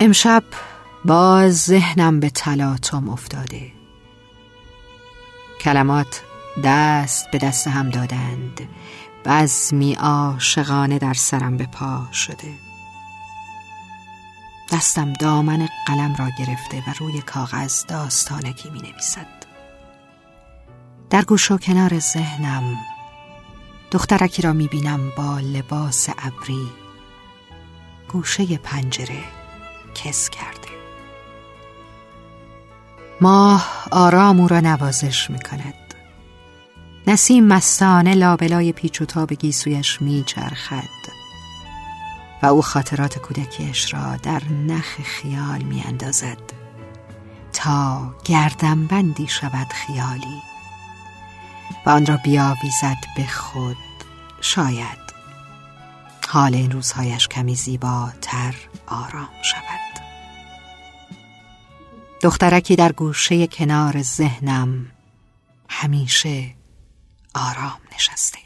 امشب باز ذهنم به تلاطم افتاده. کلمات دست به دست هم دادند. بزمی عاشقانه در سرم به پا شده. دستم دامن قلم را گرفته و روی کاغذ داستانکی می نویسد. در گوش و کنار ذهنم دخترکی را می بینم با لباس ابری. گوشه پنجره کس کرده. ماه آرام او را نوازش می کند نسیم مستانه لابلای پیچ و تاب گیسویش می چرخد و او خاطرات کودکیش را در نخ خیال می اندازد تا گردنبندی شود خیالی و آن را بیاویزد به خود. شاید حال این روزهایش کمی زیباتر آرام شود. دخترکی در گوشه کنار ذهنم همیشه آرام نشسته.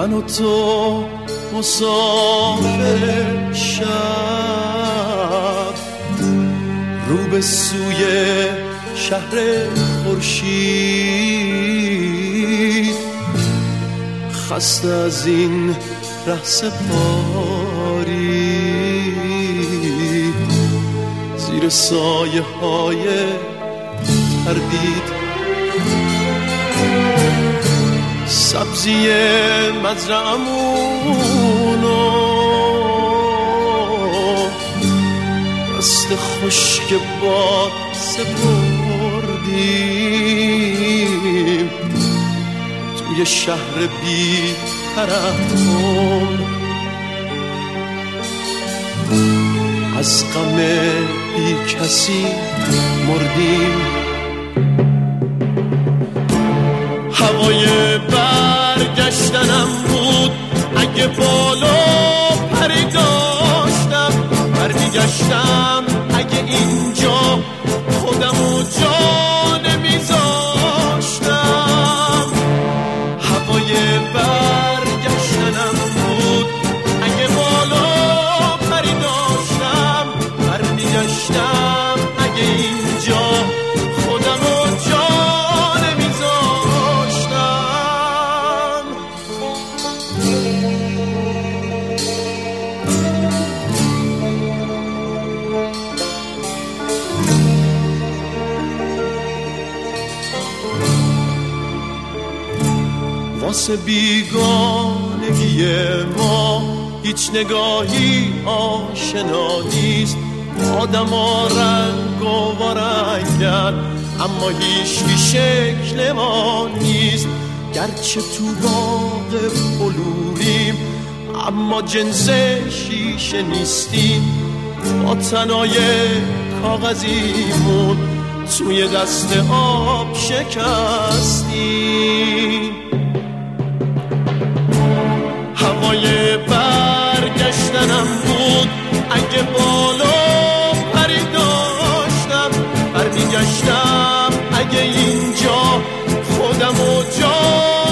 من و تو مسافر شب. رو به سوی شهر خورشید. خسته از این ره سپاری. زیر سایه های تردید. سبزی مزرعمونو دست خشک باد سپردیم. توی شهر بی ترحم از غم بی کسی مردیم. برگشتنم بود واسه بیگانگی ما هیچ نگاهی آشنا نیست. آدم ها رنگ و اما هیچ شکل ما نیست. گرچه تو باغ بلوریم اما جنس شیشه نیستیم. با تنای کاغذیمون توی دست آب شکستیم. برگشتنم بود اگه بالا پری داشتم برمیگشتم. اگه اینجا خودم و جا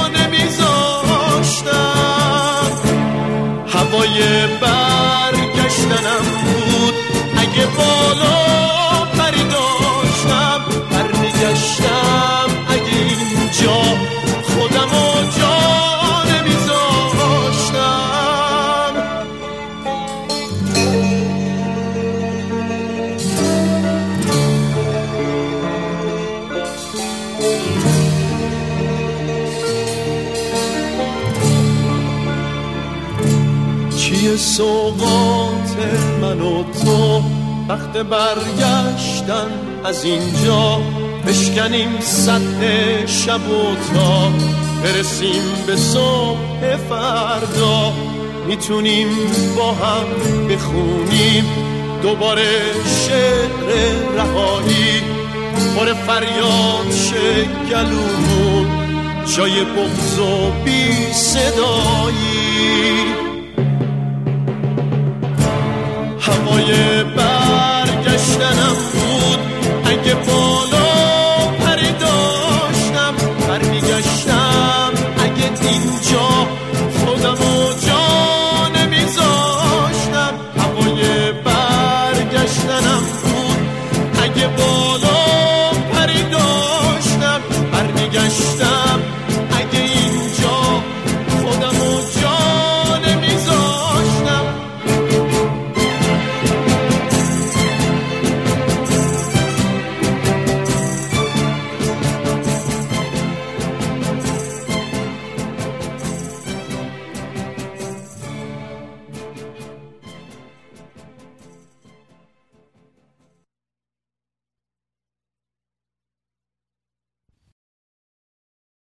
نمیذاشتم هوای برگشتنم بود اگه بالا اوقات من و تو وقت برگشتن از اینجا. بشکنیم سطح شب و تا. برسیم به صبح فردا. می‌تونیم با هم بخونیم دوباره شعر رهایی. پر فریاد شه گلومون جای بغض و بی صدایی. هوای